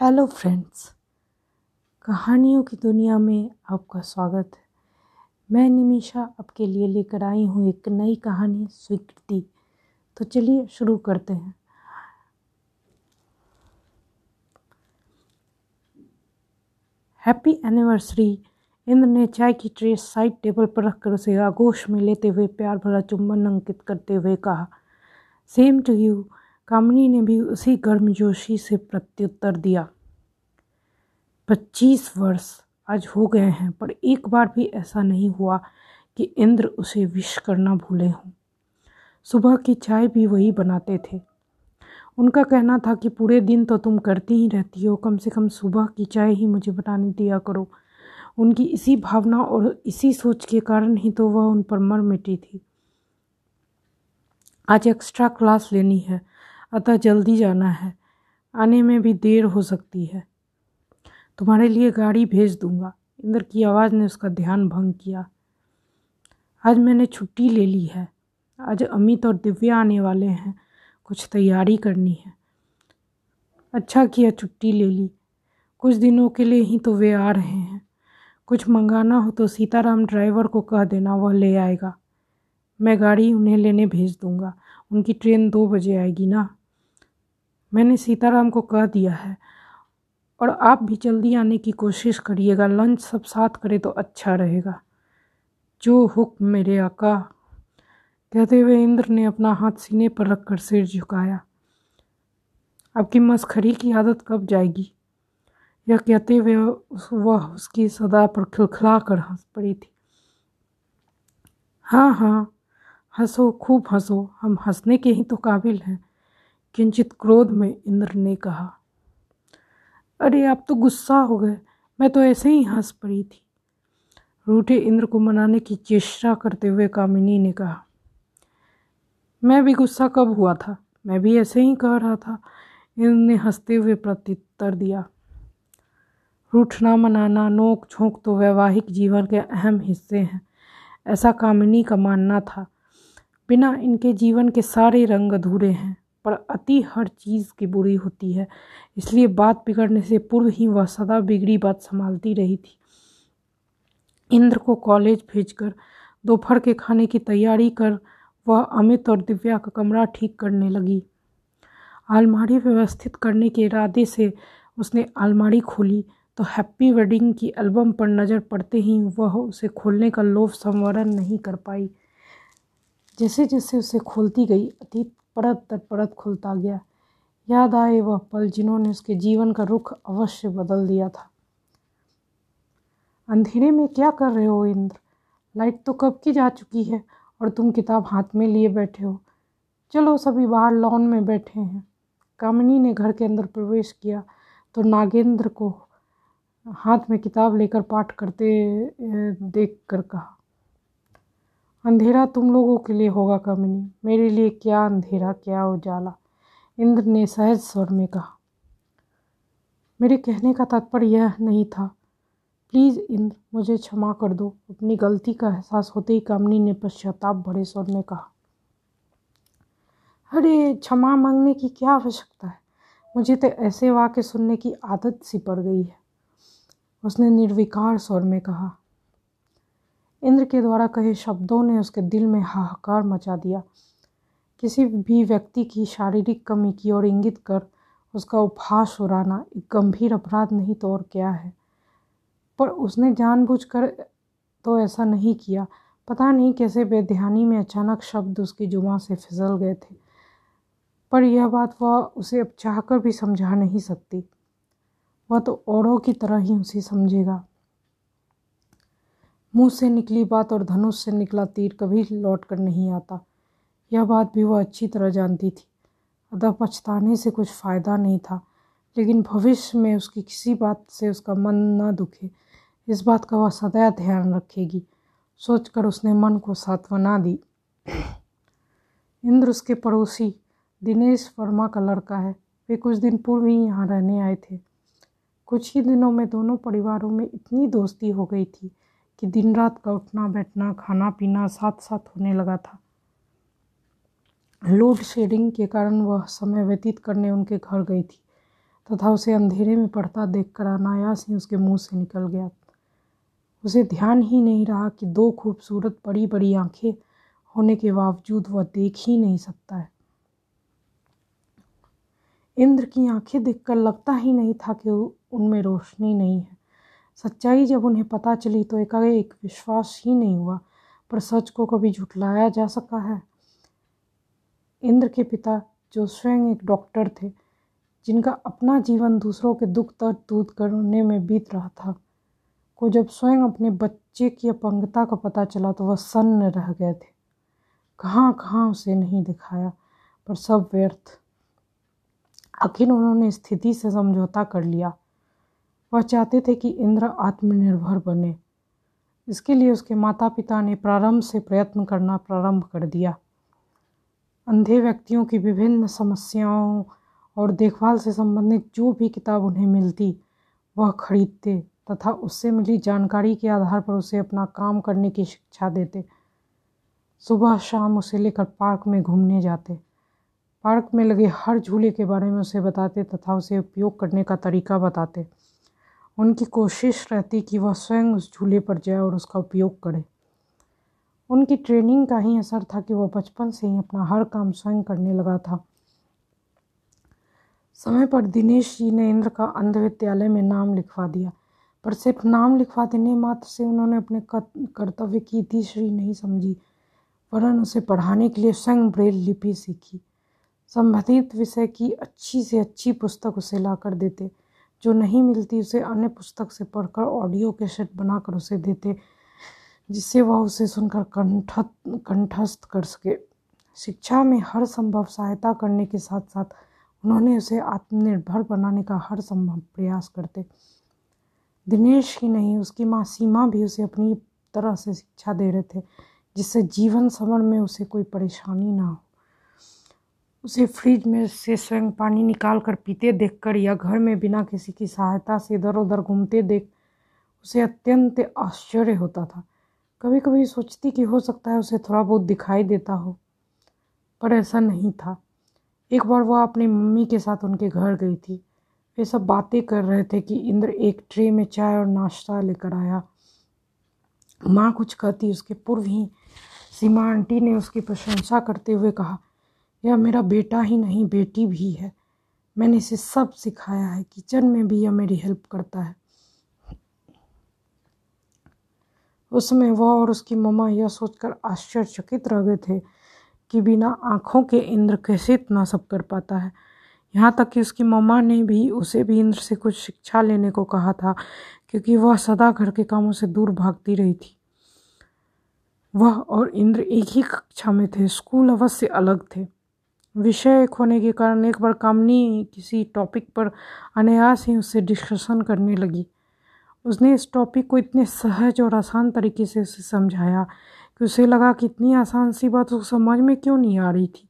Hello friends कहानियों की दुनिया में आपका स्वागत है। मैं निमिषा आपके लिए लेकर आई हूँ एक नई कहानी स्वीकृति। तो चलिए शुरू करते हैं। हैप्पी एनिवर्सरी इंद्र ने चाय की ट्रे साइड टेबल पर रखकर उसे आगोश में लेते हुए प्यार भरा चुंबन अंकित करते हुए कहा सेम टू यू कामनी ने भी उसी गर्मजोशी से प्रत्युत्तर दिया। पच्चीस वर्ष आज हो गए हैं, पर एक बार भी ऐसा नहीं हुआ कि इंद्र उसे विश करना भूले हों। सुबह की चाय भी वही बनाते थे। उनका कहना था कि पूरे दिन तो तुम करती ही रहती हो, कम से कम सुबह की चाय ही मुझे बनाने दिया करो। उनकी इसी भावना और इसी सोच के कारण ही तो वह उन पर मर मिटी थी। आज एक्स्ट्रा क्लास लेनी है। अतः जल्दी जाना है। आने में भी देर हो सकती है। तुम्हारे लिए गाड़ी भेज दूँगा। इंद्र की आवाज़ ने उसका ध्यान भंग किया। आज मैंने छुट्टी ले ली है। आज अमित और दिव्या आने वाले हैं। कुछ तैयारी करनी है। अच्छा किया छुट्टी ले ली। कुछ दिनों के लिए ही तो वे आ रहे हैं। कुछ मंगाना हो तो सीताराम ड्राइवर को कह देना, वह ले आएगा। मैं गाड़ी उन्हें लेने भेज दूँगा। उनकी ट्रेन दो बजे आएगी ना? मैंने सीताराम को कह दिया है। और आप भी जल्दी आने की कोशिश करिएगा। लंच सब साथ करें तो अच्छा रहेगा। जो हुक्म मेरे आका, कहते हुए इंद्र ने अपना हाथ सीने पर रखकर सिर झुकाया। आपकी मस्खरी की आदत कब जाएगी? यह कहते हुए वह उसकी सदा पर खिलखिला कर हंस पड़ी थी। हाँ हाँ हंसो, खूब हंसो। हम हंसने के ही तो काबिल हैं। किंचित क्रोध में इंद्र ने कहा, अरे, आप तो गुस्सा हो गए। मैं तो ऐसे ही हंस पड़ी थी। रूठे इंद्र को मनाने की चेष्टा करते हुए कामिनी ने कहा, मैं भी गुस्सा कब हुआ था? मैं भी ऐसे ही कह रहा था। इंद्र ने हँसते हुए प्रत्युत्तर दिया, रूठना, मनाना, नोक, झोंक तो वैवाहिक जीवन के अहम हिस्से हैं। ऐसा कामिनी का मानना था। बिना इनके जीवन के सारे रंग अधूरे हैं। पर अति हर चीज़ की बुरी होती है। इसलिए बात बिगड़ने से पूर्व ही वह सदा बिगड़ी बात संभालती रही थी। इंद्र को कॉलेज भेजकर दोपहर के खाने की तैयारी कर वह अमित और दिव्या का कमरा ठीक करने लगी। अलमारी व्यवस्थित करने के इरादे से उसने अलमारी खोली तो हैप्पी वेडिंग की एल्बम पर नज़र पड़ते ही वह उसे खोलने का लोभ संवरण नहीं कर पाई। जैसे जैसे उसे खोलती गई, अतीत परत दर परत खुलता गया। याद आए वह पल जिन्होंने उसके जीवन का रुख अवश्य बदल दिया था। अंधेरे में क्या कर रहे हो इंद्र? लाइट तो कब की जा चुकी है और तुम किताब हाथ में लिए बैठे हो। चलो सभी बाहर लॉन में बैठे हैं। कामिनी ने घर के अंदर प्रवेश किया तो नागेंद्र को हाथ में किताब लेकर पाठ करते देख कर कहा। अंधेरा तुम लोगों के लिए होगा कामिनी। मेरे लिए क्या अंधेरा, क्या उजाला? इंद्र ने सहज स्वर में कहा। मेरे कहने का तात्पर्य यह नहीं था। प्लीज़ इंद्र, मुझे क्षमा कर दो। अपनी गलती का एहसास होते ही कामनी ने पश्चाताप भरे स्वर में कहा। अरे, क्षमा मांगने की क्या आवश्यकता है? मुझे तो ऐसे वाक्य सुनने की आदत सी पड़ गई है। उसने निर्विकार स्वर में कहा। इंद्र के द्वारा कहे शब्दों ने उसके दिल में हाहाकार मचा दिया। किसी भी व्यक्ति की शारीरिक कमी की ओर इंगित कर उसका उपहास उड़ाना एक गंभीर अपराध नहीं तो और क्या है? पर उसने जानबूझकर तो ऐसा नहीं किया। पता नहीं कैसे बेध्यानी में अचानक शब्द उसकी जुमा से फिसल गए थे। पर यह बात वह उसे अब चाहकर भी समझा नहीं सकती। वह तो औरों की तरह ही उसे समझेगा। मुँह से निकली बात और धनुष से निकला तीर कभी लौट कर नहीं आता। यह बात भी वह अच्छी तरह जानती थी। अतः पछताने से कुछ फ़ायदा नहीं था, लेकिन भविष्य में उसकी किसी बात से उसका मन न दुखे, इस बात का वह सदैव ध्यान रखेगी। सोचकर उसने मन को सांत्वना दी। इंद्र उसके पड़ोसी दिनेश वर्मा का लड़का है। वे कुछ दिन पूर्व ही यहाँ रहने आए थे। कुछ ही दिनों में दोनों परिवारों में इतनी दोस्ती हो गई थी कि दिन रात का उठना, बैठना, खाना पीना साथ साथ होने लगा था। लोड शेडिंग के कारण वह समय व्यतीत करने उनके घर गई थी तथा उसे अंधेरे में पढ़ता देखकर अनायास ही उसके मुँह से निकल गया। उसे ध्यान ही नहीं रहा कि दो खूबसूरत बड़ी बड़ी आँखें होने के बावजूद वह देख ही नहीं सकता है। इंद्र की आँखें देखकर लगता ही नहीं था कि उनमें रोशनी नहीं है। सच्चाई जब उन्हें पता चली तो एकाएक विश्वास ही नहीं हुआ, पर सच को कभी झुटलाया जा सका है। इंद्र के पिता जो स्वयं एक डॉक्टर थे, जिनका अपना जीवन दूसरों के दुख दर्द दूध करने में बीत रहा था, को जब स्वयं अपने बच्चे की अपंगता का पता चला तो वह सन्न रह गए थे। कहाँ कहाँ उसे नहीं दिखाया, पर सब व्यर्थ। आखिर उन्होंने स्थिति से समझौता कर लिया। वह चाहते थे कि इंद्र आत्मनिर्भर बने। इसके लिए उसके माता पिता ने प्रारंभ से प्रयत्न करना प्रारंभ कर दिया। अंधे व्यक्तियों की विभिन्न समस्याओं और देखभाल से संबंधित जो भी किताब उन्हें मिलती, वह खरीदते तथा उससे मिली जानकारी के आधार पर उसे अपना काम करने की शिक्षा देते। सुबह शाम उसे लेकर पार्क में घूमने जाते। पार्क में लगे हर झूले के बारे में उसे बताते तथा उसे उपयोग करने का तरीका बताते। उनकी कोशिश रहती कि वह स्वयं उस झूले पर जाए और उसका उपयोग करे। उनकी ट्रेनिंग का ही असर था कि वह बचपन से ही अपना हर काम स्वयं करने लगा था। समय पर दिनेश जी ने इंद्र का अंध विद्यालय में नाम लिखवा दिया, पर सिर्फ़ नाम लिखवा देने मात्र से उन्होंने अपने कर्तव्य की तीसरी नहीं समझी, वरन उसे पढ़ाने के लिए स्वयं ब्रेल लिपि सीखी। संबंधित विषय की अच्छी से अच्छी पुस्तक उसे ला कर देते। जो नहीं मिलती उसे अन्य पुस्तक से पढ़कर, ऑडियो कैसेट बनाकर उसे देते, जिससे वह उसे सुनकर कंठ कंठस्थ कर सके। शिक्षा में हर संभव सहायता करने के साथ साथ उन्होंने उसे आत्मनिर्भर बनाने का हर संभव प्रयास करते। दिनेश ही नहीं, उसकी माँ सीमा भी उसे अपनी तरह से शिक्षा दे रहे थे, जिससे जीवन समर में उसे कोई परेशानी ना हो। उसे फ्रिज में से स्वयं पानी निकाल कर पीते देखकर या घर में बिना किसी की सहायता से इधर उधर घूमते देख उसे अत्यंत आश्चर्य होता था। कभी कभी सोचती कि हो सकता है उसे थोड़ा बहुत दिखाई देता हो, पर ऐसा नहीं था। एक बार वह अपनी मम्मी के साथ उनके घर गई थी। वे सब बातें कर रहे थे कि इंद्र एक ट्रे में चाय और नाश्ता लेकर आया। माँ कुछ कहती, उसके पूर्व ही सीमा आंटी ने उसकी प्रशंसा करते हुए कहा यह मेरा बेटा ही नहीं, बेटी भी है। मैंने इसे सब सिखाया है किचन में भी यह मेरी हेल्प करता है। उस समय वह और उसकी मम्मा यह सोचकर आश्चर्यचकित रह गए थे कि बिना आँखों के इंद्र कैसे इतना सब कर पाता है। यहाँ तक कि उसकी मम्मा ने भी, उसे भी इंद्र से कुछ शिक्षा लेने को कहा था, क्योंकि वह सदा घर के कामों से दूर भागती रही थी। वह और इंद्र एक ही कक्षा में थे, स्कूल अवश्य अलग थे। विषय होने के कारण एक बार कामनी किसी टॉपिक पर अनायास ही उससे डिस्कशन करने लगी। उसने इस टॉपिक को इतने सहज और आसान तरीके से उसे समझाया कि उसे लगा कि इतनी आसान सी बात उसको समझ में क्यों नहीं आ रही थी।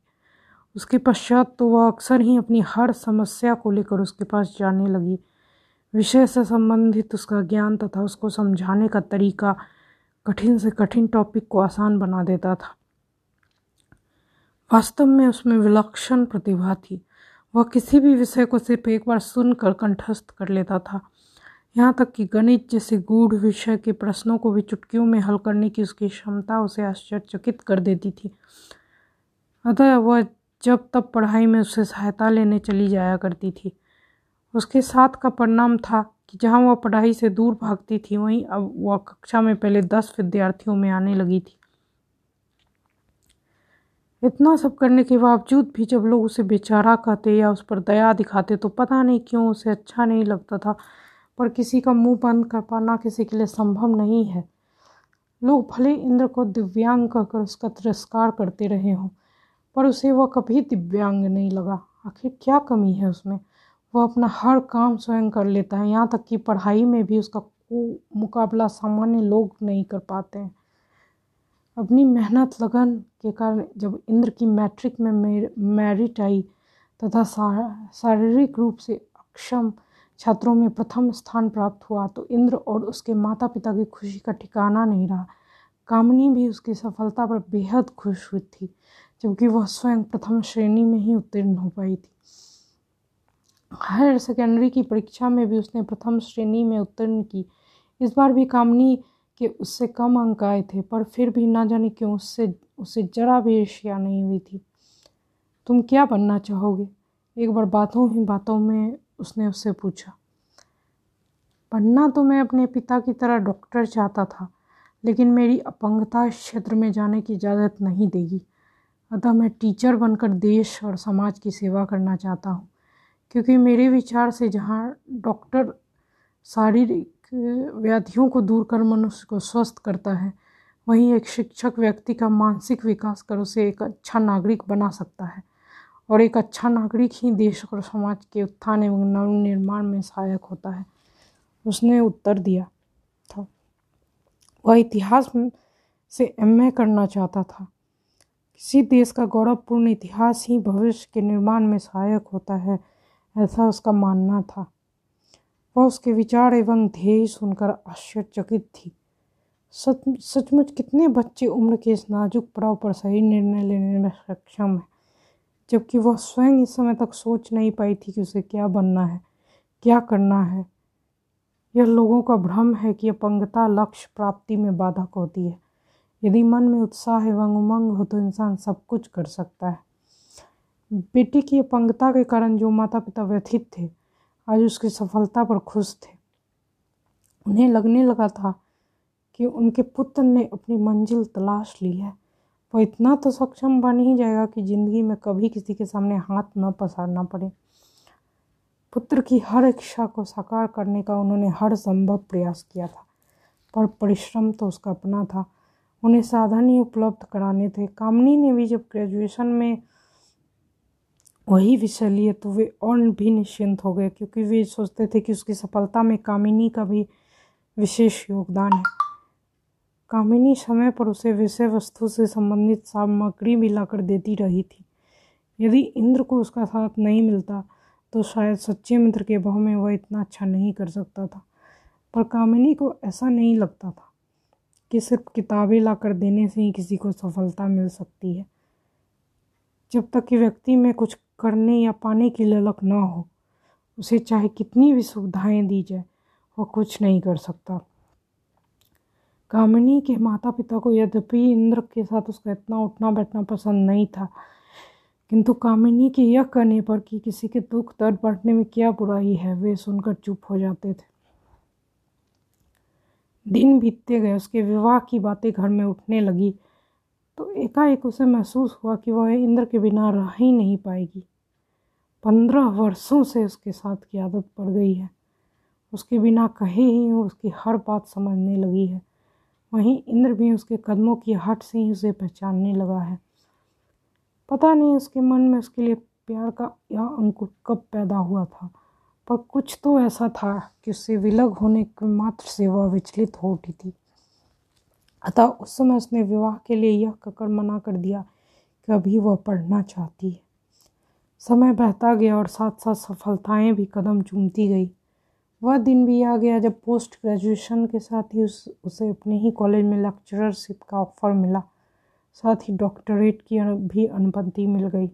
उसके पश्चात तो वह अक्सर ही अपनी हर समस्या को लेकर उसके पास जाने लगी। विषय से संबंधित उसका ज्ञान तथा उसको समझाने का तरीका कठिन से कठिन टॉपिक को आसान बना देता था। वास्तव में उसमें विलक्षण प्रतिभा थी। वह किसी भी विषय को सिर्फ़ एक बार सुनकर कंठस्थ कर लेता था। यहाँ तक कि गणित जैसे गूढ़ विषय के प्रश्नों को भी चुटकियों में हल करने की उसकी क्षमता उसे आश्चर्यचकित कर देती थी। अतः वह जब तब पढ़ाई में उससे सहायता लेने चली जाया करती थी। उसके साथ का परिणाम था कि जहाँ वह पढ़ाई से दूर भागती थी, वहीं अब वह कक्षा में पहले दस विद्यार्थियों में आने लगी थी। इतना सब करने के बावजूद भी जब लोग उसे बेचारा कहते या उस पर दया दिखाते तो पता नहीं क्यों उसे अच्छा नहीं लगता था। पर किसी का मुँह बंद कर पाना किसी के लिए संभव नहीं है। लोग भले इंद्र को दिव्यांग कहकर उसका तिरस्कार करते रहे हों, पर उसे वह कभी दिव्यांग नहीं लगा। आखिर क्या कमी है उसमें? वह अपना हर काम स्वयं कर लेता है। यहाँ तक कि पढ़ाई में भी उसका मुकाबला सामान्य लोग नहीं कर पाते हैं। अपनी मेहनत, लगन के कारण जब इंद्र की मैट्रिक में मेरिट आई तथा शारीरिक रूप से अक्षम छात्रों में प्रथम स्थान प्राप्त हुआ तो इंद्र और उसके माता पिता की खुशी का ठिकाना नहीं रहा। कामनी भी उसकी सफलता पर बेहद खुश हुई थी, जबकि वह स्वयं प्रथम श्रेणी में ही उत्तीर्ण हो पाई थी। हायर सेकेंडरी की परीक्षा में भी उसने प्रथम श्रेणी में उत्तीर्ण की। इस बार भी कामनी के उससे कम अंक आए थे, पर फिर भी ना जाने क्यों उससे उसे जरा भी ईर्ष्या नहीं हुई थी। तुम क्या बनना चाहोगे? एक बार बातों ही बातों में उसने उससे पूछा। बनना तो मैं अपने पिता की तरह डॉक्टर चाहता था, लेकिन मेरी अपंगता क्षेत्र में जाने की इजाज़त नहीं देगी। अतः मैं टीचर बनकर देश और समाज की सेवा करना चाहता हूँ, क्योंकि मेरे विचार से जहाँ डॉक्टर शारीरिक व्याधियों को दूर कर मनुष्य को स्वस्थ करता है। वहीं एक शिक्षक व्यक्ति का मानसिक विकास कर उसे एक अच्छा नागरिक बना सकता है और एक अच्छा नागरिक ही देश और समाज के उत्थान एवं नवनिर्माण में सहायक होता है। उसने उत्तर दिया था। वह इतिहास से एमए करना चाहता था। किसी देश का गौरवपूर्ण इतिहास ही भविष्य के निर्माण में सहायक होता है, ऐसा उसका मानना था। वह उसके विचार एवं ध्येय सुनकर आश्चर्यचकित थी। सच, सचमुच कितने बच्चे उम्र के इस नाजुक पड़ाव पर सही निर्णय लेने में सक्षम है, जबकि वह स्वयं इस समय तक सोच नहीं पाई थी कि उसे क्या बनना है, क्या करना है। यह लोगों का भ्रम है कि अपंगता लक्ष्य प्राप्ति में बाधक होती है। यदि मन में उत्साह एवं उमंग हो तो इंसान सब कुछ कर सकता है। बेटी की अपंगता के कारण जो माता पिता व्यथित थे आज उसकी सफलता पर खुश थे। उन्हें लगने लगा था कि उनके पुत्र ने अपनी मंजिल तलाश ली है। वो इतना तो सक्षम बन ही जाएगा कि ज़िंदगी में कभी किसी के सामने हाथ न पसारना पड़े। पुत्र की हर इच्छा को साकार करने का उन्होंने हर संभव प्रयास किया था, पर परिश्रम तो उसका अपना था। उन्हें साधन ही उपलब्ध कराने थे। कामनी ने भी जब ग्रेजुएशन में वही विषय लिए तो वे और भी निश्चिंत हो गए, क्योंकि वे सोचते थे कि उसकी सफलता में कामिनी का भी विशेष योगदान है। कामिनी समय पर उसे विषय वस्तु से संबंधित सामग्री भी लाकर देती रही थी। यदि इंद्र को उसका साथ नहीं मिलता तो शायद सच्चे मित्र के भाव में वह इतना अच्छा नहीं कर सकता था। पर कामिनी को ऐसा नहीं लगता था कि सिर्फ़ किताबें लाकर देने से ही किसी को सफलता मिल सकती है। जब तक कि व्यक्ति में कुछ करने या पाने की ललक ना हो। उसे चाहे कितनी भी सुविधाएँ दी जाए, वह कुछ नहीं कर सकता। कामिनी के माता पिता को यद्यपि इंद्र के साथ उसका इतना उठना बैठना पसंद नहीं था, किंतु कामिनी के यह कहने पर कि किसी के दुख दर्द बढ़ने में क्या बुराई है, वे सुनकर चुप हो जाते थे। दिन बीतते गए, उसके विवाह की बातें घर में उठने लगी। तो एकाएक उसे महसूस हुआ कि वह इंद्र के बिना रह ही नहीं पाएगी। पंद्रह वर्षों से उसके साथ की आदत पड़ गई है। उसके बिना कहे ही उसकी हर बात समझने लगी है। वहीं इंद्र भी उसके कदमों की हट से ही उसे पहचानने लगा है। पता नहीं उसके मन में उसके लिए प्यार का यह अंकुर कब पैदा हुआ था, पर कुछ तो ऐसा था कि उससे विलग होने के मात्र से वह विचलित हो उठी थी। अतः उस समय उसने विवाह के लिए यह ककर मना कर दिया कि अभी वह पढ़ना चाहती है। समय बहता गया और साथ साथ सफलताएँ भी कदम चूमती गई। वह दिन भी आ गया जब पोस्ट ग्रेजुएशन के साथ ही उस, उसे अपने ही कॉलेज में लेक्चररशिप का ऑफ़र मिला। साथ ही डॉक्टरेट की भी अनुमति मिल गई।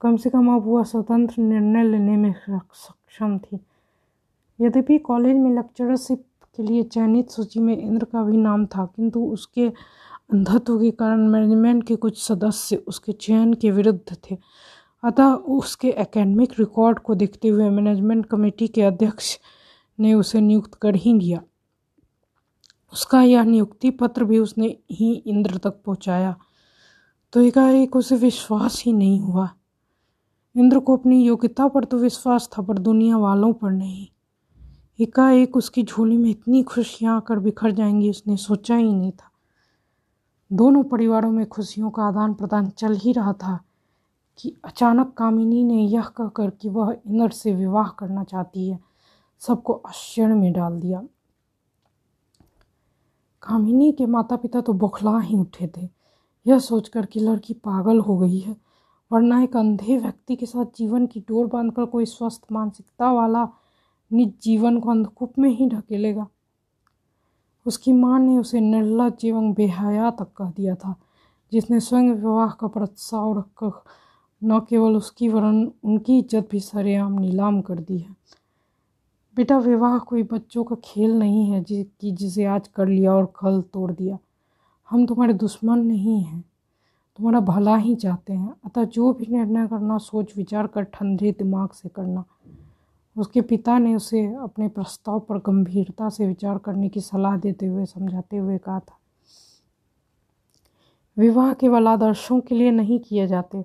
कम से कम अब वह स्वतंत्र निर्णय लेने में सक्षम थी। यद्यपि कॉलेज में लेक्चरशिप के लिए चयनित सूची में इंद्र का भी नाम था, किंतु उसके अंधत्व के कारण मैनेजमेंट के कुछ सदस्य उसके चयन के विरुद्ध थे। अतः उसके एकेडमिक रिकॉर्ड को देखते हुए मैनेजमेंट कमेटी के अध्यक्ष ने उसे नियुक्त कर ही दिया उसका यह नियुक्ति पत्र भी उसने ही इंद्र तक पहुँचाया। तो एकाएक उसे विश्वास ही नहीं हुआ। इंद्र को अपनी योग्यता पर तो विश्वास था, पर दुनिया वालों पर नहीं। एकाएक उसकी झोली में इतनी खुशियाँ आकर बिखर जाएँगी, उसने सोचा ही नहीं था। दोनों परिवारों में खुशियों का आदान प्रदान चल ही रहा था कि अचानक कामिनी ने यह कहकर कि वह इंद्र से विवाह करना चाहती है, सबको आश्चर्य में डाल दिया। कामिनी के माता पिता तो बौखला ही उठे थे। यह सोचकर कि लड़की पागल हो गई है, वरना एक अंधे व्यक्ति के साथ जीवन की डोर बांधकर कोई स्वस्थ मानसिकता वाला निज जीवन को अंधकूप में ही ढकेलेगा। उसकी माँ ने उसे निर्लज एवं बेहया तक कह दिया था, जिसने स्वयं विवाह का प्रस्ताव रखकर न केवल उसकी, वरन उनकी इज़्ज़त भी सरेआम नीलाम कर दी है। बेटा, विवाह कोई बच्चों का खेल नहीं है जि, कि जिसे आज कर लिया और कल तोड़ दिया। हम तुम्हारे दुश्मन नहीं हैं, तुम्हारा भला ही चाहते हैं। अतः जो भी निर्णय करना सोच विचार कर ठंडे दिमाग से करना। उसके पिता ने उसे अपने प्रस्ताव पर गंभीरता से विचार करने की सलाह देते हुए समझाते हुए कहा था। विवाह केवल आदर्शों के लिए नहीं किए जाते,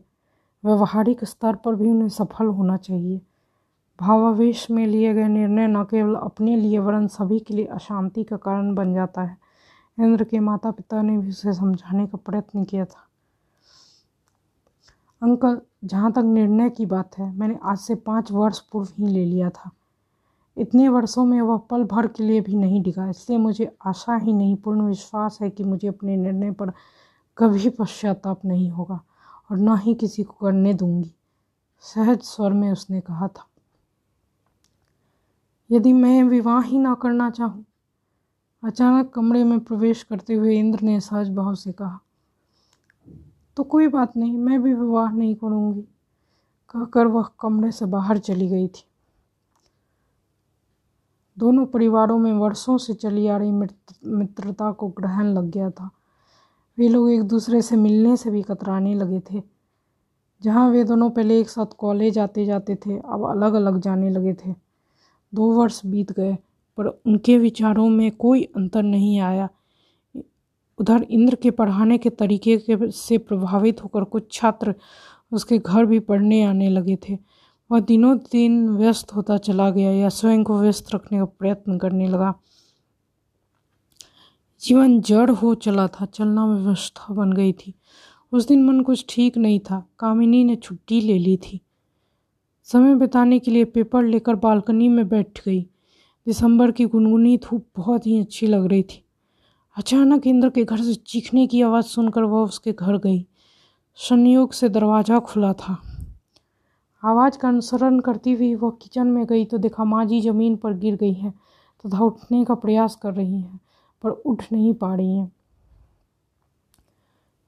व्यवहारिक स्तर पर भी उन्हें सफल होना चाहिए। भावावेश में लिए गए निर्णय न केवल अपने लिए, वरन सभी के लिए अशांति का कारण बन जाता है। इंद्र के माता पिता ने भी उसे समझाने का प्रयत्न किया था। अंकल जहाँ तक निर्णय की बात है, मैंने आज से पाँच वर्ष पूर्व ही ले लिया था। इतने वर्षों में वह पल भर के लिए भी नहीं डिगा, इसलिए मुझे आशा ही नहीं, पूर्ण विश्वास है कि मुझे अपने निर्णय पर कभी पश्चाताप नहीं होगा और न ही किसी को करने दूँगी। सहज स्वर में उसने कहा था, यदि मैं विवाह ही ना करना चाहूँ? अचानक कमरे में प्रवेश करते हुए इंद्र ने सहज भाव से कहा तो कोई बात नहीं, मैं भी विवाह नहीं करूँगी। कहकर वह कमरे से बाहर चली गई थी। दोनों परिवारों में वर्षों से चली आ रही मित्रता को ग्रहण लग गया था। वे लोग एक दूसरे से मिलने से भी कतराने लगे थे। जहाँ वे दोनों पहले एक साथ कॉलेज आते जाते थे, अब अलग अलग जाने लगे थे। दो वर्ष बीत गए, पर उनके विचारों में कोई अंतर नहीं आया। उधर इंद्र के पढ़ाने के तरीके के से प्रभावित होकर कुछ छात्र उसके घर भी पढ़ने आने लगे थे। वह दिनों दिन व्यस्त होता चला गया या स्वयं को व्यस्त रखने का प्रयत्न करने लगा। जीवन जड़ हो चला था, चलना व्यवस्था बन गई थी। उस दिन मन कुछ ठीक नहीं था, कामिनी ने छुट्टी ले ली थी। समय बिताने के लिए पेपर लेकर बालकनी में बैठ गई। दिसंबर की गुनगुनी धूप बहुत ही अच्छी लग रही थी। अचानक इंद्र के घर से चीखने की आवाज़ सुनकर वह उसके घर गई। संयोग से दरवाज़ा खुला था। आवाज़ का अनुसरण करती हुई वह किचन में गई तो देखा माँ जी ज़मीन पर गिर गई हैं तथा तो उठने का प्रयास कर रही हैं, पर उठ नहीं पा रही हैं।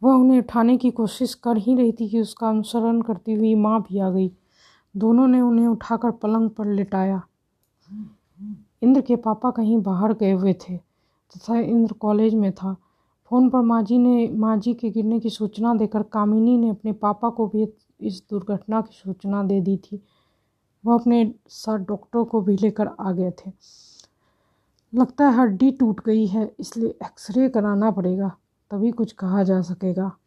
वह उन्हें उठाने की कोशिश कर ही रही थी कि उसका अनुसरण करती हुई माँ भी आ गई। दोनों ने उन्हें उठाकर पलंग पर लिटाया। इंद्र के पापा कहीं बाहर गए हुए थे। तथा इंद्र कॉलेज में था। फ़ोन पर माँ जी ने माँ जी के गिरने की सूचना देकर कामिनी ने अपने पापा को भी इस दुर्घटना की सूचना दे दी थी। वह अपने साथ डॉक्टर को भी लेकर आ गए थे। लगता है हड्डी टूट गई है, इसलिए एक्सरे कराना पड़ेगा, तभी कुछ कहा जा सकेगा।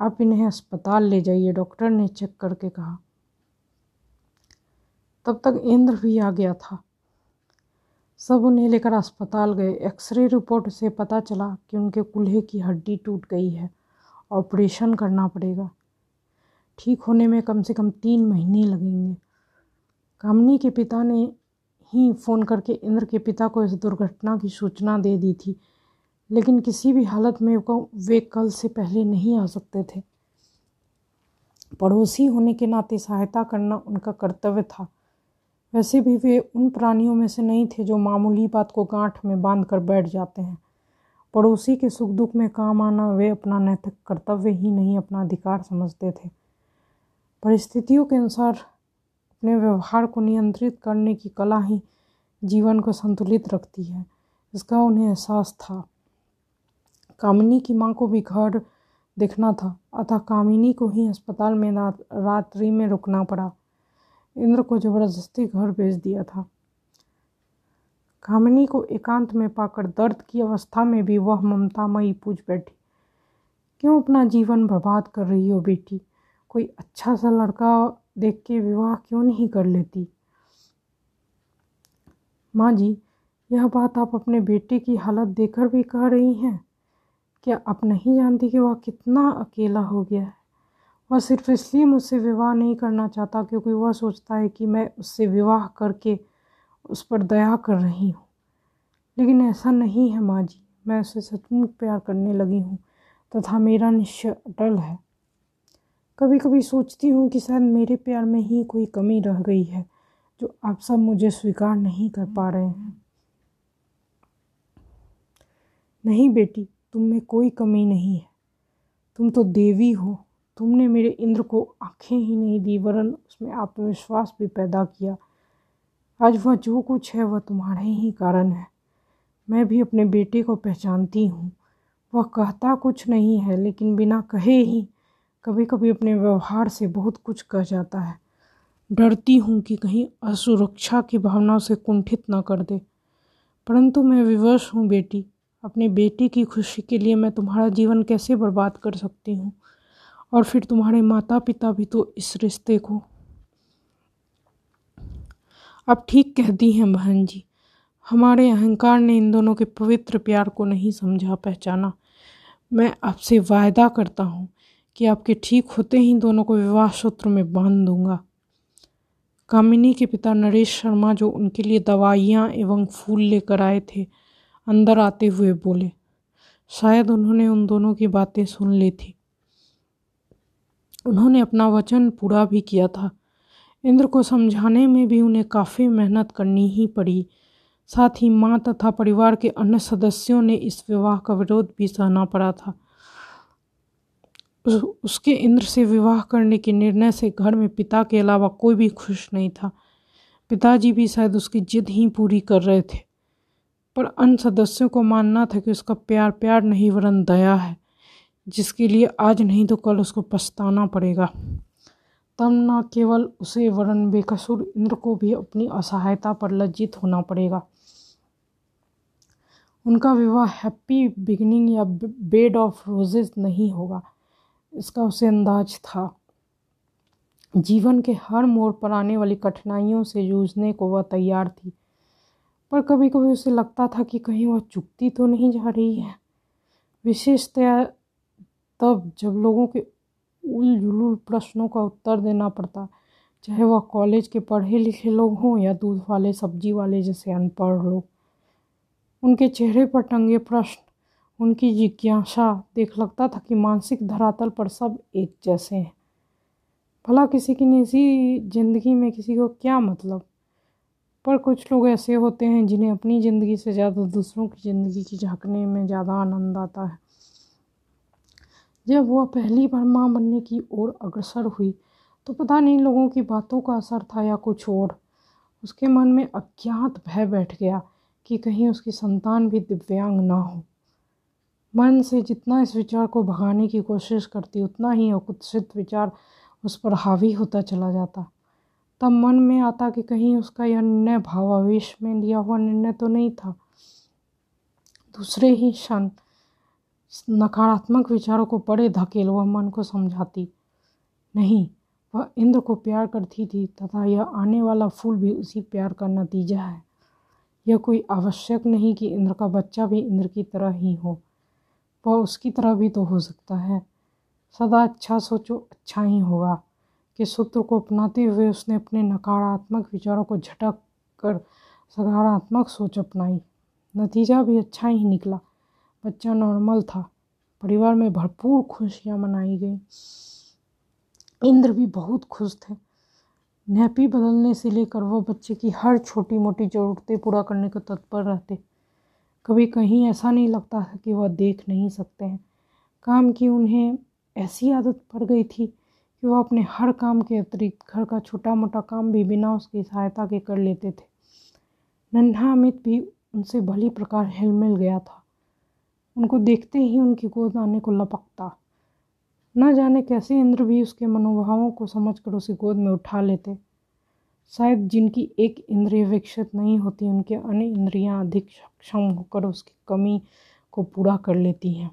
आप इन्हें अस्पताल ले जाइए, डॉक्टर ने चेक करके कहा। तब तक इंद्र भी आ गया था। सब उन्हें लेकर अस्पताल गए। एक्सरे रिपोर्ट से पता चला कि उनके कूल्हे की हड्डी टूट गई है। ऑपरेशन करना पड़ेगा। ठीक होने में कम से कम तीन महीने लगेंगे। कामनी के पिता ने ही फ़ोन करके इंद्र के पिता को इस दुर्घटना की सूचना दे दी थी, लेकिन किसी भी हालत में वे कल से पहले नहीं आ सकते थे। पड़ोसी होने के नाते सहायता करना उनका कर्तव्य था। वैसे भी वे उन प्राणियों में से नहीं थे जो मामूली बात को गांठ में बाँध कर बैठ जाते हैं। पड़ोसी के सुख दुख में काम आना वे अपना नैतिक कर्तव्य ही नहीं, अपना अधिकार समझते थे। परिस्थितियों के अनुसार अपने व्यवहार को नियंत्रित करने की कला ही जीवन को संतुलित रखती है, इसका उन्हें एहसास था। कामिनी की माँ को भी घर देखना था, अतः कामिनी को ही अस्पताल में रात्रि में रुकना पड़ा। इंद्र को ज़बरदस्ती घर भेज दिया था। कामिनी को एकांत में पाकर दर्द की अवस्था में भी वह ममतामयी पूछ बैठी। क्यों अपना जीवन बर्बाद कर रही हो बेटी? कोई अच्छा सा लड़का देख के विवाह क्यों नहीं कर लेती? माँ जी, यह बात आप अपने बेटे की हालत देखकर भी कह रही हैं? क्या आप नहीं जानती कि वह कितना अकेला हो गया है? वह सिर्फ़ इसलिए मुझसे विवाह नहीं करना चाहता क्योंकि वह सोचता है कि मैं उससे विवाह करके उस पर दया कर रही हूँ। लेकिन ऐसा नहीं है माँ जी, मैं उसे सचमुच प्यार करने लगी हूँ तथा मेरा निश्चय अटल है। कभी कभी सोचती हूँ कि शायद मेरे प्यार में ही कोई कमी रह गई है जो आप सब मुझे स्वीकार नहीं कर पा रहे हैं। नहीं बेटी, तुम में कोई कमी नहीं है। तुम तो देवी हो। तुमने मेरे इंद्र को आँखें ही नहीं दी, वरन उसमें आत्मविश्वास भी पैदा किया। आज वह जो कुछ है, वह तुम्हारे ही कारण है। मैं भी अपने बेटे को पहचानती हूँ। वह कहता कुछ नहीं है, लेकिन बिना कहे ही कभी कभी अपने व्यवहार से बहुत कुछ कह जाता है। डरती हूँ कि कहीं असुरक्षा की भावना से कुंठित न कर दे। परंतु मैं विवश हूँ, बेटी। अपने बेटे की खुशी के लिए मैं तुम्हारा जीवन कैसे बर्बाद कर सकती हूँ? और फिर तुम्हारे माता पिता भी तो इस रिश्ते को अब ठीक कहती हैं बहन जी। हमारे अहंकार ने इन दोनों के पवित्र प्यार को नहीं समझा पहचाना। मैं आपसे वायदा करता हूँ कि आपके ठीक होते ही दोनों को विवाह सूत्र में बाँध दूँगा। कामिनी के पिता नरेश शर्मा जो उनके लिए दवाइयाँ एवं फूल लेकर आए थे, अंदर आते हुए बोले, शायद उन्होंने उन दोनों की बातें सुन ली थी। उन्होंने अपना वचन पूरा भी किया था। इंद्र को समझाने में भी उन्हें काफ़ी मेहनत करनी ही पड़ी। साथ ही माँ तथा परिवार के अन्य सदस्यों ने इस विवाह का विरोध भी सहना पड़ा था। उस, उसके इंद्र से विवाह करने के निर्णय से घर में पिता के अलावा कोई भी खुश नहीं था। पिताजी भी शायद उसकी जिद ही पूरी कर रहे थे। पर अन्य सदस्यों को मानना था कि उसका प्यार प्यार नहीं वरन दया है। जिसके लिए आज नहीं तो कल उसको पछताना पड़ेगा। तब न केवल उसे वरन बेकसूर इंद्र को भी अपनी असहायता पर लज्जित होना पड़ेगा। उनका विवाह हैप्पी बिगनिंग या बेड ऑफ़ रोजेज नहीं होगा। इसका उसे अंदाज था। जीवन के हर मोड़ पर आने वाली कठिनाइयों से जूझने को वह तैयार थी। पर कभी कभी उसे लगता था कि कहीं वह चुकती तो नहीं जा रही है। विशेषतया तब जब लोगों के उल प्रश्नों का उत्तर देना पड़ता, चाहे वह कॉलेज के पढ़े लिखे लोग हों या दूध वाले, सब्ज़ी वाले जैसे अनपढ़ लोग। उनके चेहरे पर टंगे प्रश्न, उनकी जिज्ञासा, देख लगता था कि मानसिक धरातल पर सब एक जैसे हैं। भला किसी की निजी ज़िंदगी में किसी को क्या मतलब? पर कुछ लोग ऐसे होते हैं जिन्हें अपनी ज़िंदगी से ज़्यादा दूसरों की ज़िंदगी की झांकने में ज़्यादा आनंद आता है। जब वह पहली बार माँ बनने की ओर अग्रसर हुई तो पता नहीं लोगों की बातों का असर था या कुछ और। उसके मन में अज्ञात भय बैठ गया कि कहीं उसकी संतान भी दिव्यांग ना हो। मन से जितना इस विचार को भगाने की कोशिश करती, उतना ही अकुत्सित विचार उस पर हावी होता चला जाता। तब मन में आता कि कहीं उसका यह निर्णय भावावेश में लिया हुआ निर्णय तो नहीं था। दूसरे ही क्षण नकारात्मक विचारों को बड़े धकेल वह मन को समझाती, नहीं, वह इंद्र को प्यार करती थी तथा यह आने वाला फूल भी उसी प्यार का नतीजा है। यह कोई आवश्यक नहीं कि इंद्र का बच्चा भी इंद्र की तरह ही हो। वह उसकी तरह भी तो हो सकता है। सदा अच्छा सोचो अच्छा ही होगा के सूत्र को अपनाते हुए उसने अपने नकारात्मक विचारों को झटक कर सकारात्मक सोच अपनाई। नतीजा भी अच्छा ही निकला। बच्चा नॉर्मल था। परिवार में भरपूर खुशियाँ मनाई गई। इंद्र भी बहुत खुश थे। नैपी बदलने से लेकर वह बच्चे की हर छोटी मोटी ज़रूरतें पूरा करने को तत्पर रहते। कभी कहीं ऐसा नहीं लगता था कि वह देख नहीं सकते हैं। काम की उन्हें ऐसी आदत पड़ गई थी कि वह अपने हर काम के अतिरिक्त घर का छोटा मोटा काम भी बिना उसकी सहायता के कर लेते थे। नन्हा अमित भी उनसे भली प्रकार हिल मिल गया था। उनको देखते ही उनकी गोद आने को लपकता। न जाने कैसे इंद्र भी उसके मनोभावों को समझकर उसे गोद में उठा लेते। शायद जिनकी एक इंद्रिय विकसित नहीं होती, उनके अन्य इंद्रियाँ अधिक सक्षम होकर उसकी कमी को पूरा कर लेती हैं।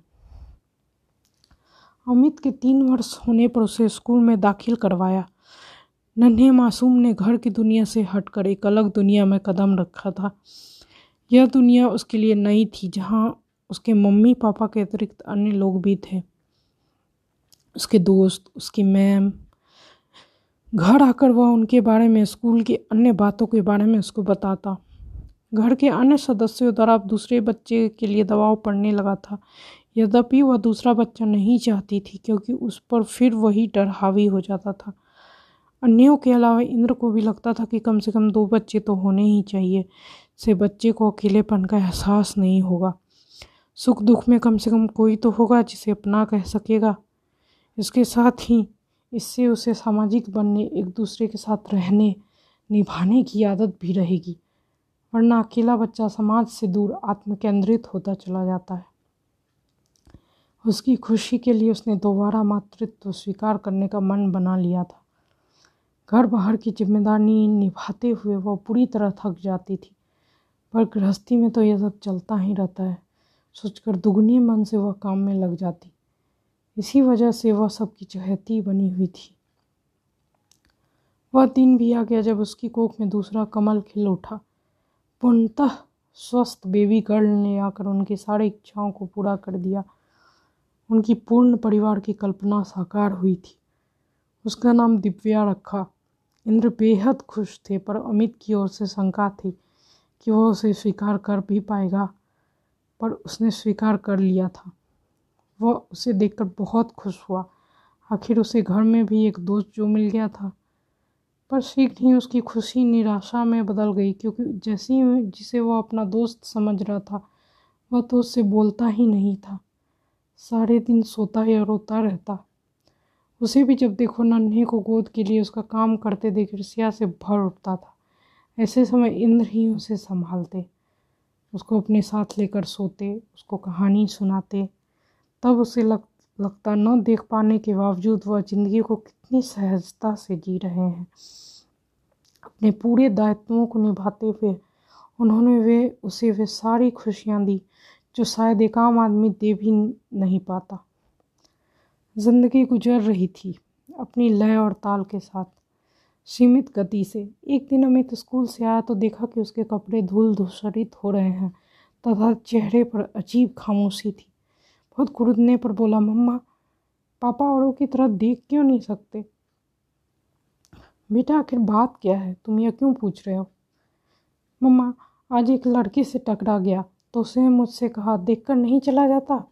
अमित के तीन वर्ष होने पर उसे स्कूल में दाखिल करवाया। नन्हे मासूम ने घर की दुनिया से हटकर एक अलग दुनिया में कदम रखा था। यह दुनिया उसके लिए नई थी, जहाँ उसके मम्मी पापा के अतिरिक्त अन्य लोग भी थे। उसके दोस्त, उसकी मैम, घर आकर वह उनके बारे में, स्कूल की अन्य बातों के बारे में उसको बताता। घर के अन्य सदस्यों द्वारा अब दूसरे बच्चे के लिए दबाव पड़ने लगा था। यद्यपि वह दूसरा बच्चा नहीं चाहती थी, क्योंकि उस पर फिर वही डर हावी हो जाता था। अन्यों के अलावा इंद्र को भी लगता था कि कम से कम दो बच्चे तो होने ही चाहिए, से बच्चे को अकेलेपन का एहसास नहीं होगा। सुख दुख में कम से कम कोई तो होगा जिसे अपना कह सकेगा। इसके साथ ही इससे उसे सामाजिक बनने, एक दूसरे के साथ रहने, निभाने की आदत भी रहेगी, वरना अकेला बच्चा समाज से दूर आत्मकेंद्रित होता चला जाता है। उसकी खुशी के लिए उसने दोबारा मातृत्व स्वीकार करने का मन बना लिया था। घर बाहर की ज़िम्मेदारी निभाते हुए वह पूरी तरह थक जाती थी, पर गृहस्थी में तो यह सब चलता ही रहता है। सोचकर दुगनी मन से वह काम में लग जाती। इसी वजह से वह सबकी चहती बनी हुई थी। वह दिन भी आ गया जब उसकी कोख में दूसरा कमल खिल उठा, पूर्णतः स्वस्थ बेबी गर्ल ने आकर उनकी सारी इच्छाओं को पूरा कर दिया। उनकी पूर्ण परिवार की कल्पना साकार हुई थी। उसका नाम दिव्या रखा। इंद्र बेहद खुश थे पर अमित की ओर से शंका थी कि वह उसे स्वीकार कर भी पाएगा। पर उसने स्वीकार कर लिया था। वह उसे देखकर बहुत खुश हुआ। आखिर उसे घर में भी एक दोस्त जो मिल गया था। पर शीघ्र ही उसकी खुशी निराशा में बदल गई, क्योंकि जैसे ही जिसे वह अपना दोस्त समझ रहा था, वह तो उससे बोलता ही नहीं था। सारे दिन सोता या रोता रहता। उसे भी जब देखो नन्हे को गोद के लिए उसका काम करते देख ईर्ष्या से भर उठता था। ऐसे समय इंद्र ही उसे संभालते। उसको अपने साथ लेकर सोते, उसको कहानी सुनाते। तब उसे लग, लगता न देख पाने के बावजूद वह ज़िंदगी को कितनी सहजता से जी रहे हैं। अपने पूरे दायित्वों को निभाते हुए उन्होंने वे, उसे वे सारी खुशियाँ दी, जो शायद एक आम आदमी दे भी नहीं पाता। ज़िंदगी गुजर रही थी, अपनी लय और ताल के साथ। सीमित गति से। एक दिन अमित स्कूल से आया तो देखा कि उसके कपड़े धूल धूसरित हो रहे हैं तथा चेहरे पर अजीब खामोशी थी। बहुत कुरुदने पर बोला, मम्मा, पापा औरों की तरह देख क्यों नहीं सकते? बेटा, आखिर बात क्या है? तुम यह क्यों पूछ रहे हो? मम्मा, आज एक लड़के से टकरा गया तो उसने मुझसे कहा, देखकर नहीं चला जाता?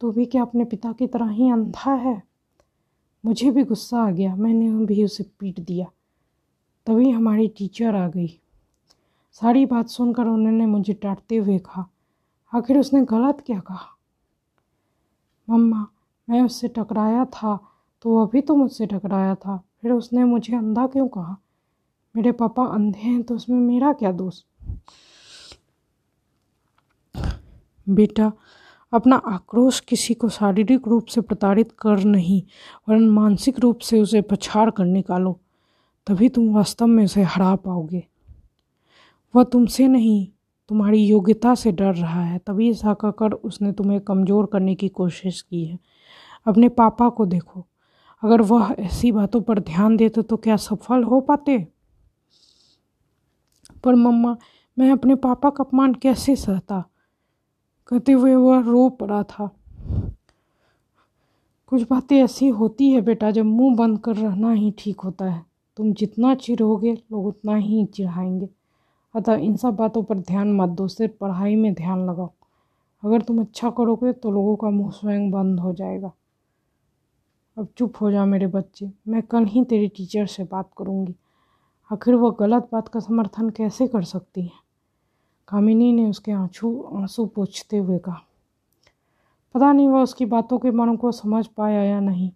तू भी क्या अपने पिता की तरह ही अंधा है? मुझे भी गुस्सा आ गया, मैंने भी उसे पीट दिया। तभी हमारी टीचर आ गई। सारी बात सुनकर उन्होंने मुझे डांटते हुए कहा, आखिर उसने गलत क्या कहा? मम्मा, मैं उससे टकराया था तो वह भी तो मुझसे टकराया था, फिर उसने मुझे अंधा क्यों कहा? मेरे पापा अंधे हैं तो उसमें मेरा क्या दोष? बेटा, अपना आक्रोश किसी को शारीरिक रूप से प्रताड़ित कर नहीं, वरन मानसिक रूप से उसे पछाड़ कर निकालो। तभी तुम वास्तव में उसे हरा पाओगे। वह तुमसे नहीं, तुम्हारी योग्यता से डर रहा है, तभी ऐसा कहकर उसने तुम्हें कमज़ोर करने की कोशिश की है। अपने पापा को देखो। अगर वह ऐसी बातों पर ध्यान देते तो क्या सफल हो पाते? पर मम्मा, मैं अपने पापा का अपमान कैसे सहता? कहते हुए वह रो पड़ा था। कुछ बातें ऐसी होती है बेटा, जब मुँह बंद कर रहना ही ठीक होता है। तुम जितना चिढ़ोगे, लोग उतना ही चिढ़ाएँगे। अतः इन सब बातों पर ध्यान मत दो, सिर्फ़ पढ़ाई में ध्यान लगाओ। अगर तुम अच्छा करोगे तो लोगों का मुँह स्वयं बंद हो जाएगा। अब चुप हो जा मेरे बच्चे, मैं कल ही तेरे टीचर से बात करूँगी। आखिर वह गलत बात का समर्थन कैसे कर सकती है? कामिनी ने उसके आँसू आँसू पूछते हुए कहा। पता नहीं वह उसकी बातों के मन को समझ पाया या नहीं।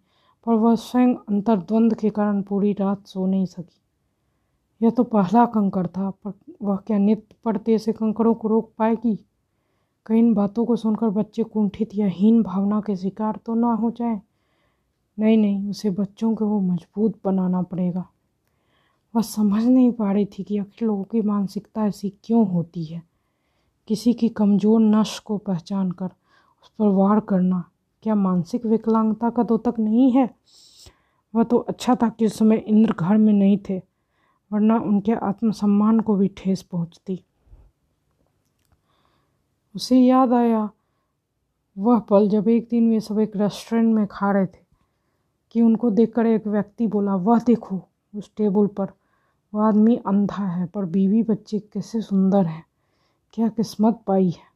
पर वह स्वयं अंतर्द्वंद के कारण पूरी रात सो नहीं सकी। यह तो पहला कंकड़ था, पर वह क्या नित्य पड़ते ऐसे कंकड़ों को रोक पाएगी? कई इन बातों को सुनकर बच्चे कुंठित या हीन भावना के शिकार तो ना हो जाए। नहीं नहीं, उसे बच्चों को वो मज़बूत बनाना पड़ेगा। वह समझ नहीं पा रही थी कि आखिर लोगों की मानसिकता ऐसी क्यों होती है। किसी की कमज़ोर नश को पहचान कर उस पर वार करना क्या मानसिक विकलांगता का तक नहीं है? वह तो अच्छा था कि उस समय इंद्र घर में नहीं थे, वरना उनके आत्मसम्मान को भी ठेस पहुँचती। उसे याद आया, वह पल जब एक दिन वे सब एक रेस्टोरेंट में खा रहे थे, कि उनको देखकर एक व्यक्ति बोला, वह देखो, उस टेबल पर, वह आदमी अंधा है, पर बीवी बच्चे कैसे सुंदर हैं, क्या किस्मत पाई है।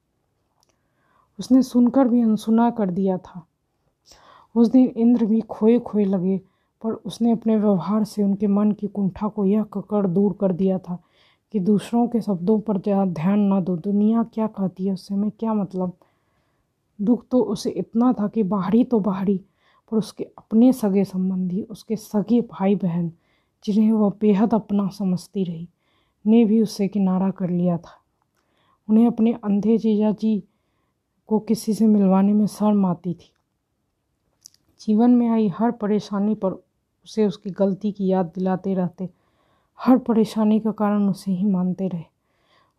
उसने सुनकर भी अनसुना कर दिया था। उस दिन इंद्र भी खोए खोए लगे, पर उसने अपने व्यवहार से उनके मन की कुंठा को यह ककड़ दूर कर दिया था कि दूसरों के शब्दों पर ध्यान न दो। दुनिया क्या कहती है उससे? मैं क्या मतलब? दुख तो उसे इतना था कि बाहरी तो बाहरी, पर उसके अपने सगे संबंधी, उसके सगे भाई बहन जिन्हें वह बेहद अपना समझती रही, ने भी उससे किनारा कर लिया था। उन्हें अपने अंधे जीजा जी को किसी से मिलवाने में शर्म आती थी। जीवन में आई हर परेशानी पर उसे उसकी गलती की याद दिलाते रहते। हर परेशानी का कारण उसे ही मानते रहे।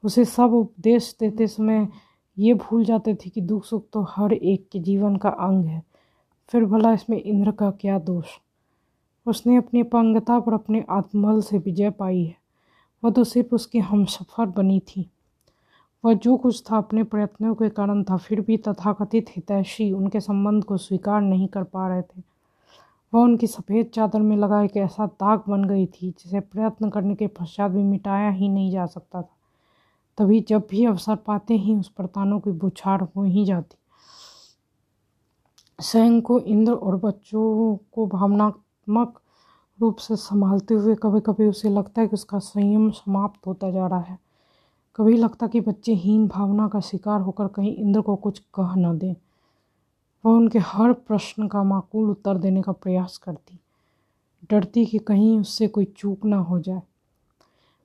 उसे सब उपदेश देते समय ये भूल जाते थे कि दुख सुख तो हर एक के जीवन का अंग है। फिर भला इसमें इंद्र का क्या दोष? उसने अपनी पंगता पर अपने आत्मल से विजय पाई है। वह तो सिर्फ़ उसकी हम सफ़र बनी थी। वह जो कुछ था अपने प्रयत्नों के कारण था, फिर भी तथाकथित हितैषी उनके संबंध को स्वीकार नहीं कर पा रहे थे। वह उनकी सफ़ेद चादर में लगा एक ऐसा दाग बन गई थी, जिसे प्रयत्न करने के पश्चात भी मिटाया ही नहीं जा सकता था। तभी जब भी अवसर पाते ही उस प्रतानों की बुछार हो ही जाती। स्वयं को इंद्र और बच्चों को भावनात्मक रूप से संभालते हुए कभी कभी उसे लगता है कि उसका संयम समाप्त होता जा रहा है। कभी लगता कि बच्चे हीन भावना का शिकार होकर कहीं इंद्र को कुछ कह न दें। वह उनके हर प्रश्न का माकूल उत्तर देने का प्रयास करती। डरती कि कहीं उससे कोई चूक ना हो जाए।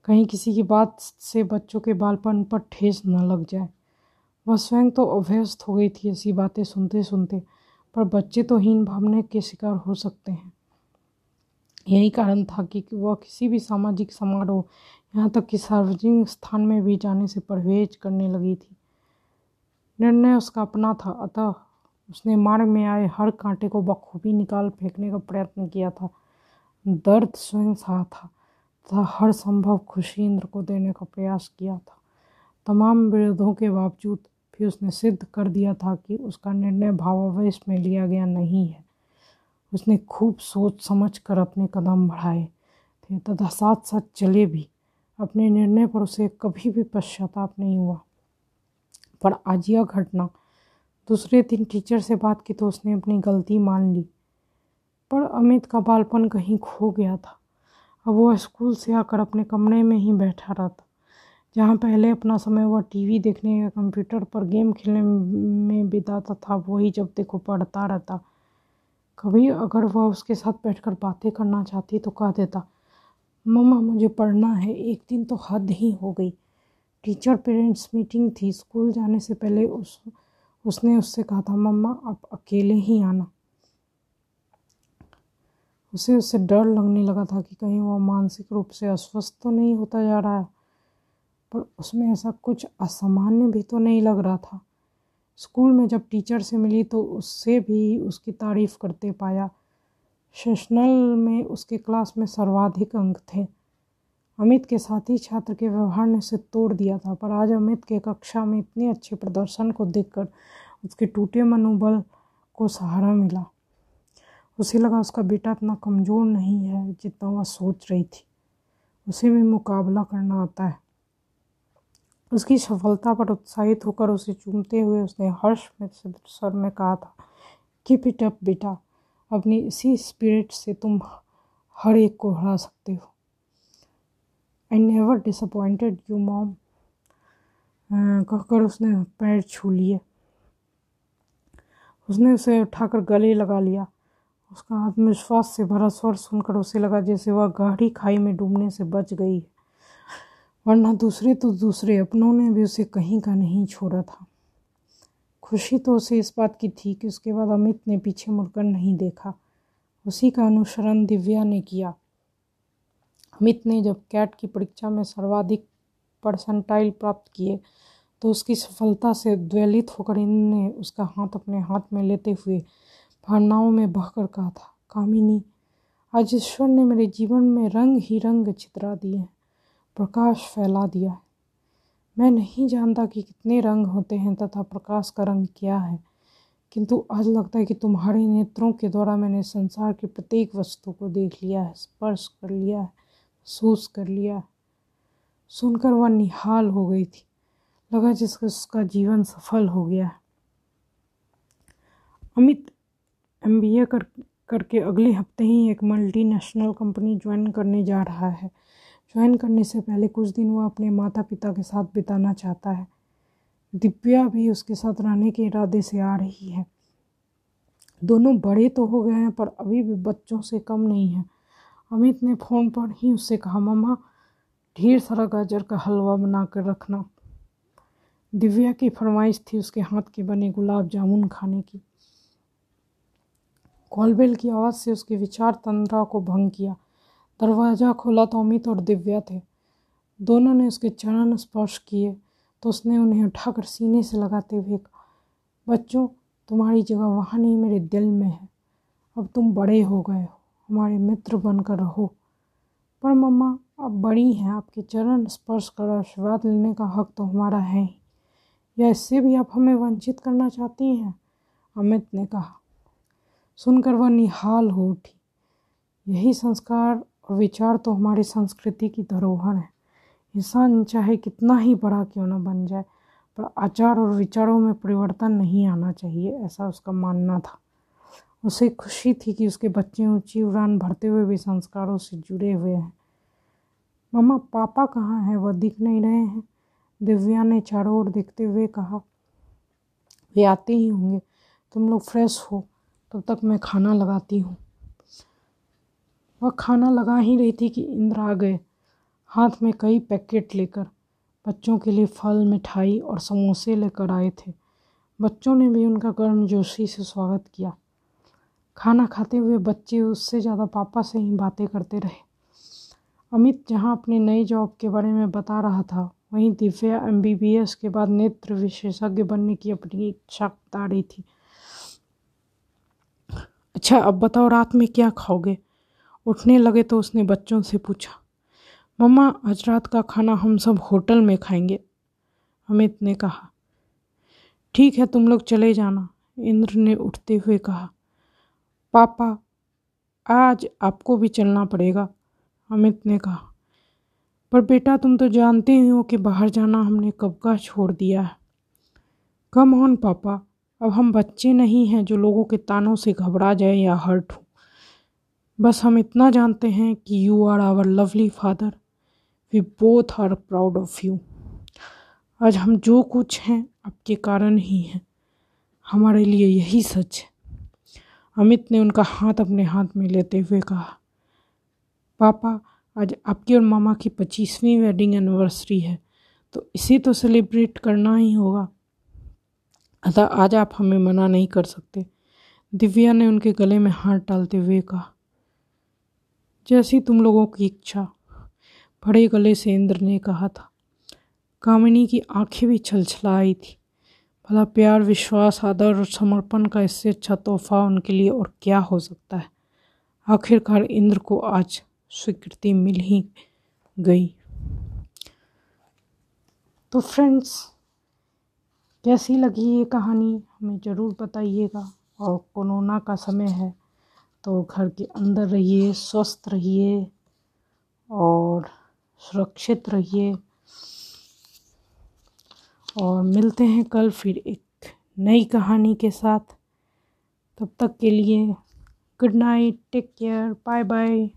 कहीं किसी की बात से बच्चों के बालपन पर ठेस न लग जाए। वह स्वयं तो अभ्यस्त हो गई थी ऐसी बातें सुनते सुनते पर बच्चे तो हीन भावना के शिकार हो सकते हैं। यही कारण था कि वह किसी भी सामाजिक समारोह यहाँ तक कि सार्वजनिक स्थान में भी जाने से परहेज करने लगी थी। निर्णय उसका अपना था, अतः उसने मार्ग में आए हर कांटे को बखूबी निकाल फेंकने का प्रयत्न किया था। दर्द स्वयं सहा था, तथा हर संभव खुशी इंद्र को देने का प्रयास किया था। तमाम विरोधों के बावजूद भी उसने सिद्ध कर दिया था कि उसका निर्णय भावावेश में लिया गया नहीं है। उसने खूब सोच समझ कर अपने कदम बढ़ाए थे, तथा साथ साथ चले भी। अपने निर्णय पर उसे कभी भी पश्चाताप नहीं हुआ। पर आज यह घटना दूसरे दिन टीचर से बात की तो उसने अपनी गलती मान ली। पर अमित का बालपन कहीं खो गया था। अब वह स्कूल से आकर अपने कमरे में ही बैठा रहता जहाँ पहले अपना समय वह टीवी देखने या कंप्यूटर पर गेम खेलने में बिताता था, वही जब देखो पढ़ता रहता। कभी अगर वह उसके साथ बैठकर बातें करना चाहती तो कह देता मम्मा, मुझे पढ़ना है। एक दिन तो हद ही हो गई। टीचर पेरेंट्स मीटिंग थी। स्कूल जाने से पहले उस, उसने उससे कहा था, मम्मा, आप अकेले ही आना। उसे उससे डर लगने लगा था कि कहीं वह मानसिक रूप से अस्वस्थ तो नहीं होता जा रहा है, पर उसमें ऐसा कुछ असामान्य भी तो नहीं लग रहा था। स्कूल में जब टीचर से मिली तो उससे भी उसकी तारीफ़ करते पाया। सेशनल में उसके क्लास में सर्वाधिक अंक थे। अमित के साथी छात्र के व्यवहार ने उसे तोड़ दिया था, पर आज अमित के कक्षा में इतने अच्छे प्रदर्शन को देखकर उसके टूटे मनोबल को सहारा मिला। उसे लगा उसका बेटा इतना कमज़ोर नहीं है जितना वह सोच रही थी। उसे भी मुकाबला करना आता है। उसकी सफलता पर उत्साहित होकर उसे चूमते हुए उसने हर्ष में सर में कहा था कीप इट अप बेटा। अपनी इसी स्पिरिट से तुम हर एक को हरा सकते हो। I never disappointed you mom कहकर उसने पैर छू लिए। उसने उसे उठाकर गले लगा लिया। उसका आत्मविश्वास से भरा स्वर सुनकर उसे लगा जैसे वह गहरी खाई में डूबने से बच गई वरना दूसरे तो दूसरे, अपनों ने भी उसे कहीं का नहीं छोड़ा था। खुशी तो उसे इस बात की थी कि उसके बाद अमित ने पीछे मुड़कर नहीं देखा। उसी का अनुसरण दिव्या ने किया। अमित ने जब कैट की परीक्षा में सर्वाधिक परसेंटाइल प्राप्त किए तो उसकी सफलता से द्वेलित होकर इनने उसका हाथ अपने हाथ में लेते हुए भावनाओं में बहकर कहा था, कामिनी, आज ईश्वर ने मेरे जीवन में रंग ही रंग चित्रा दिए हैं, प्रकाश फैला दिया है। मैं नहीं जानता कि कितने रंग होते हैं तथा प्रकाश का रंग क्या है। किंतु आज लगता है कि तुम्हारे नेत्रों के द्वारा मैंने संसार की प्रत्येक वस्तु को देख लिया है, स्पर्श कर लिया है, महसूस कर लिया है। सुनकर वह निहाल हो गई थी। लगा जिसका उसका जीवन सफल हो गया है। अमित एम कर, करके अगले हफ़्ते ही एक मल्टीनेशनल कंपनी ज्वाइन करने जा रहा है। ज्वाइन करने से पहले कुछ दिन वह अपने माता पिता के साथ बिताना चाहता है। दिव्या भी उसके साथ रहने के इरादे से आ रही है। दोनों बड़े तो हो गए हैं, पर अभी भी बच्चों से कम नहीं है। अमित ने फ़ोन पर ही उससे कहा, मम्मा, ढेर सारा गाजर का हलवा बना कर रखना। दिव्या की फरमाइश थी उसके हाथ के बने गुलाब जामुन खाने की। कॉलबेल की आवाज़ से उसके विचार तंद्रा को भंग किया। दरवाज़ा खोला तो अमित और दिव्या थे। दोनों ने उसके चरण स्पर्श किए तो उसने उन्हें उठाकर सीने से लगाते हुए कहा, बच्चों, तुम्हारी जगह वहाँ नहीं, मेरे दिल में है। अब तुम बड़े हो गए हो, हमारे मित्र बनकर रहो। पर मम्मा अब बड़ी हैं, आपके चरण स्पर्श कर आशीर्वाद लेने का हक तो हमारा है ही। या इससे भी आप हमें वंचित करना चाहती हैं? अमित ने कहा। सुनकर वह निहाल हो उठी। यही संस्कार और विचार तो हमारी संस्कृति की धरोहर है। इंसान चाहे कितना ही बड़ा क्यों न बन जाए, पर आचार और विचारों में परिवर्तन नहीं आना चाहिए, ऐसा उसका मानना था। उसे खुशी थी कि उसके बच्चे ऊँची उड़ान भरते हुए भी संस्कारों से जुड़े हुए हैं। मम्मा, पापा कहाँ हैं? वह दिख नहीं रहे हैं। दिव्या ने चारों ओर देखते हुए कहा, वे आते ही होंगे। तुम लोग फ्रेश हो। तब तो तक मैं खाना लगाती हूँ। वह खाना लगा ही रही थी कि इंद्र आ गए। हाथ में कई पैकेट लेकर बच्चों के लिए फल, मिठाई और समोसे लेकर आए थे। बच्चों ने भी उनका गर्मजोशी से स्वागत किया। खाना खाते हुए बच्चे उससे ज़्यादा पापा से ही बातें करते रहे। अमित जहाँ अपनी नई जॉब के बारे में बता रहा था, वहीं दिव्या एमबीबीएस के बाद नेत्र विशेषज्ञ बनने की अपनी इच्छा बता रही थी। अच्छा अब बताओ, रात में क्या खाओगे? उठने लगे तो उसने बच्चों से पूछा, मम्मा, आज रात का खाना हम सब होटल में खाएँगे। अमित ने कहा, ठीक है, तुम लोग चले जाना, इंद्र ने उठते हुए कहा, पापा, आज आपको भी चलना पड़ेगा, अमित ने कहा, पर बेटा, तुम तो जानते ही हो कि बाहर जाना हमने कब का छोड़ दिया है। कम ऑन, पापा, अब हम बच्चे नहीं हैं जो लोगों के तानों से घबरा जाए या हर्ट हो। बस हम इतना जानते हैं कि you are our lovely father we both are proud of you आज हम जो कुछ हैं, आपके कारण ही हैं. हमारे लिए यही सच है. अमित ने उनका हाथ अपने हाथ में लेते हुए कहा, पापा, आज आपकी और मामा की पच्चीसवीं वेडिंग एनिवर्सरी है तो इसे तो सेलिब्रेट करना ही होगा. अतः आज आप हमें मना नहीं कर सकते. दिव्या ने उनके गले में हाथ डालते हुए कहा जैसी तुम लोगों की इच्छा, बड़े गले से इंद्र ने कहा था। कामिनी की आँखें भी छलछला आई थी। भला प्यार, विश्वास, आदर और समर्पण का इससे अच्छा तोहफा उनके लिए और क्या हो सकता है? आखिरकार इंद्र को आज स्वीकृति मिल ही गई। तो फ्रेंड्स कैसी लगी ये कहानी? हमें ज़रूर बताइएगा। और कोरोना का समय है। तो घर के अंदर रहिए, स्वस्थ रहिए और सुरक्षित रहिए। और मिलते हैं कल फिर एक नई कहानी के साथ। तब तक के लिए good night take care bye bye